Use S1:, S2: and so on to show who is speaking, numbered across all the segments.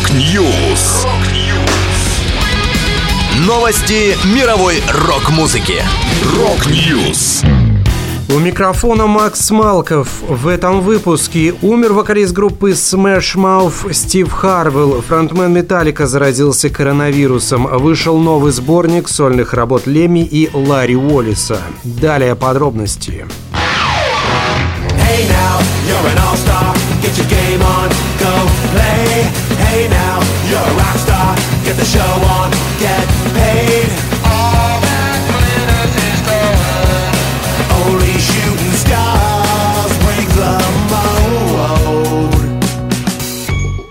S1: Rock News. Новости мировой рок-музыки. Rock News.
S2: У микрофона Макс Малков. В этом выпуске умер вокалист группы Smash Mouth Стив Харвелл. Фронтмен Металлика заразился коронавирусом. Вышел новый сборник сольных работ Лемми и Ларри Уоллиса. Далее подробности. Hey now,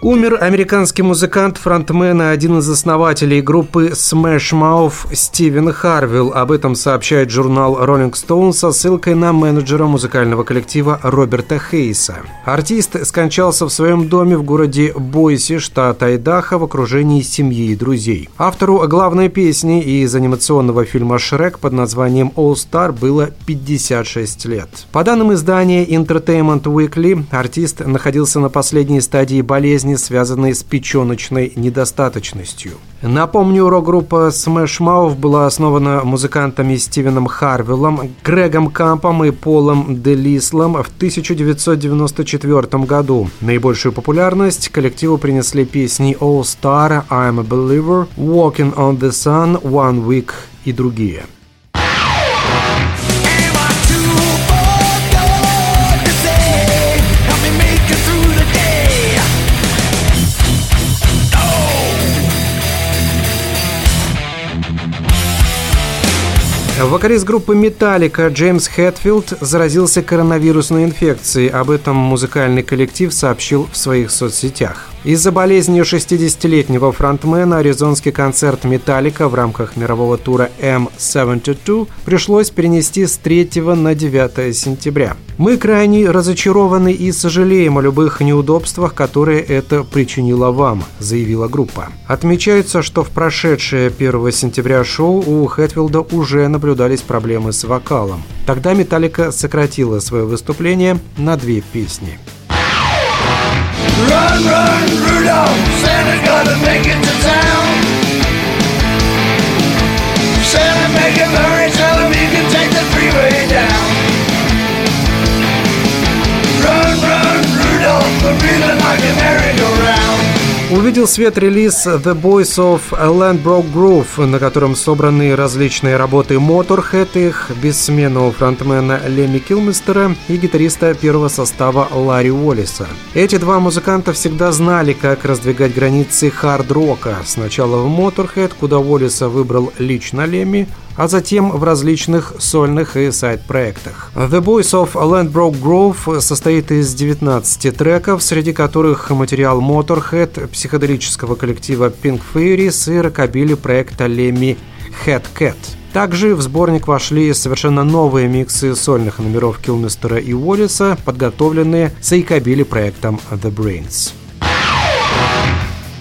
S2: Умер американский музыкант, фронтмен и один из основателей группы Smash Mouth Стивен Харвилл. Об этом сообщает журнал Rolling Stone со ссылкой на менеджера музыкального коллектива Роберта Хейса. Артист скончался в своем доме в городе Бойси, штат Айдахо, в окружении семьи и друзей. Автору главной песни из анимационного фильма «Шрек» под названием All Star было 56 лет. По данным издания Entertainment Weekly, артист находился на последней стадии болезни связанные с печеночной недостаточностью. Напомню, рок-группа Smash Mouth была основана музыкантами Стивеном Харвиллом, Грегом Кампом и Полом Делислом в 1994 году. Наибольшую популярность коллективу принесли песни All Star, I'm a Believer, Walking on the Sun, One Week и другие. Вокалист группы «Металлика» Джеймс Хэтфилд заразился коронавирусной инфекцией. Об этом музыкальный коллектив сообщил в своих соцсетях. Из-за болезни 60-летнего фронтмена аризонский концерт «Металлика» в рамках мирового тура M72 пришлось перенести с 3 на 9 сентября. «Мы крайне разочарованы и сожалеем о любых неудобствах, которые это причинило вам», – заявила группа. Отмечается, что в прошедшее 1 сентября шоу у Хэтфилда уже наблюдались проблемы с вокалом. Тогда «Металлика» сократила свое выступление на две песни. Увидел свет релиз The Boys of Landbroke Groove, на котором собраны различные работы Motorhead, их бессменного фронтмена Леми Килмистера и гитариста первого состава Ларри Уоллиса. Эти два музыканта всегда знали, как раздвигать границы хард-рока. Сначала в Motorhead, куда Уоллиса выбрал лично Леми, а затем в различных сольных и сайт-проектах. The Boys of Landbroke Grove состоит из 19 треков, среди которых материал Motorhead, психоделического коллектива Pink Fairies и рокобили проекта Lemmy Head Cat. Также в сборник вошли совершенно новые миксы сольных номеров Килмистера и Уоллиса, подготовленные сайкобилли проектом The Brains.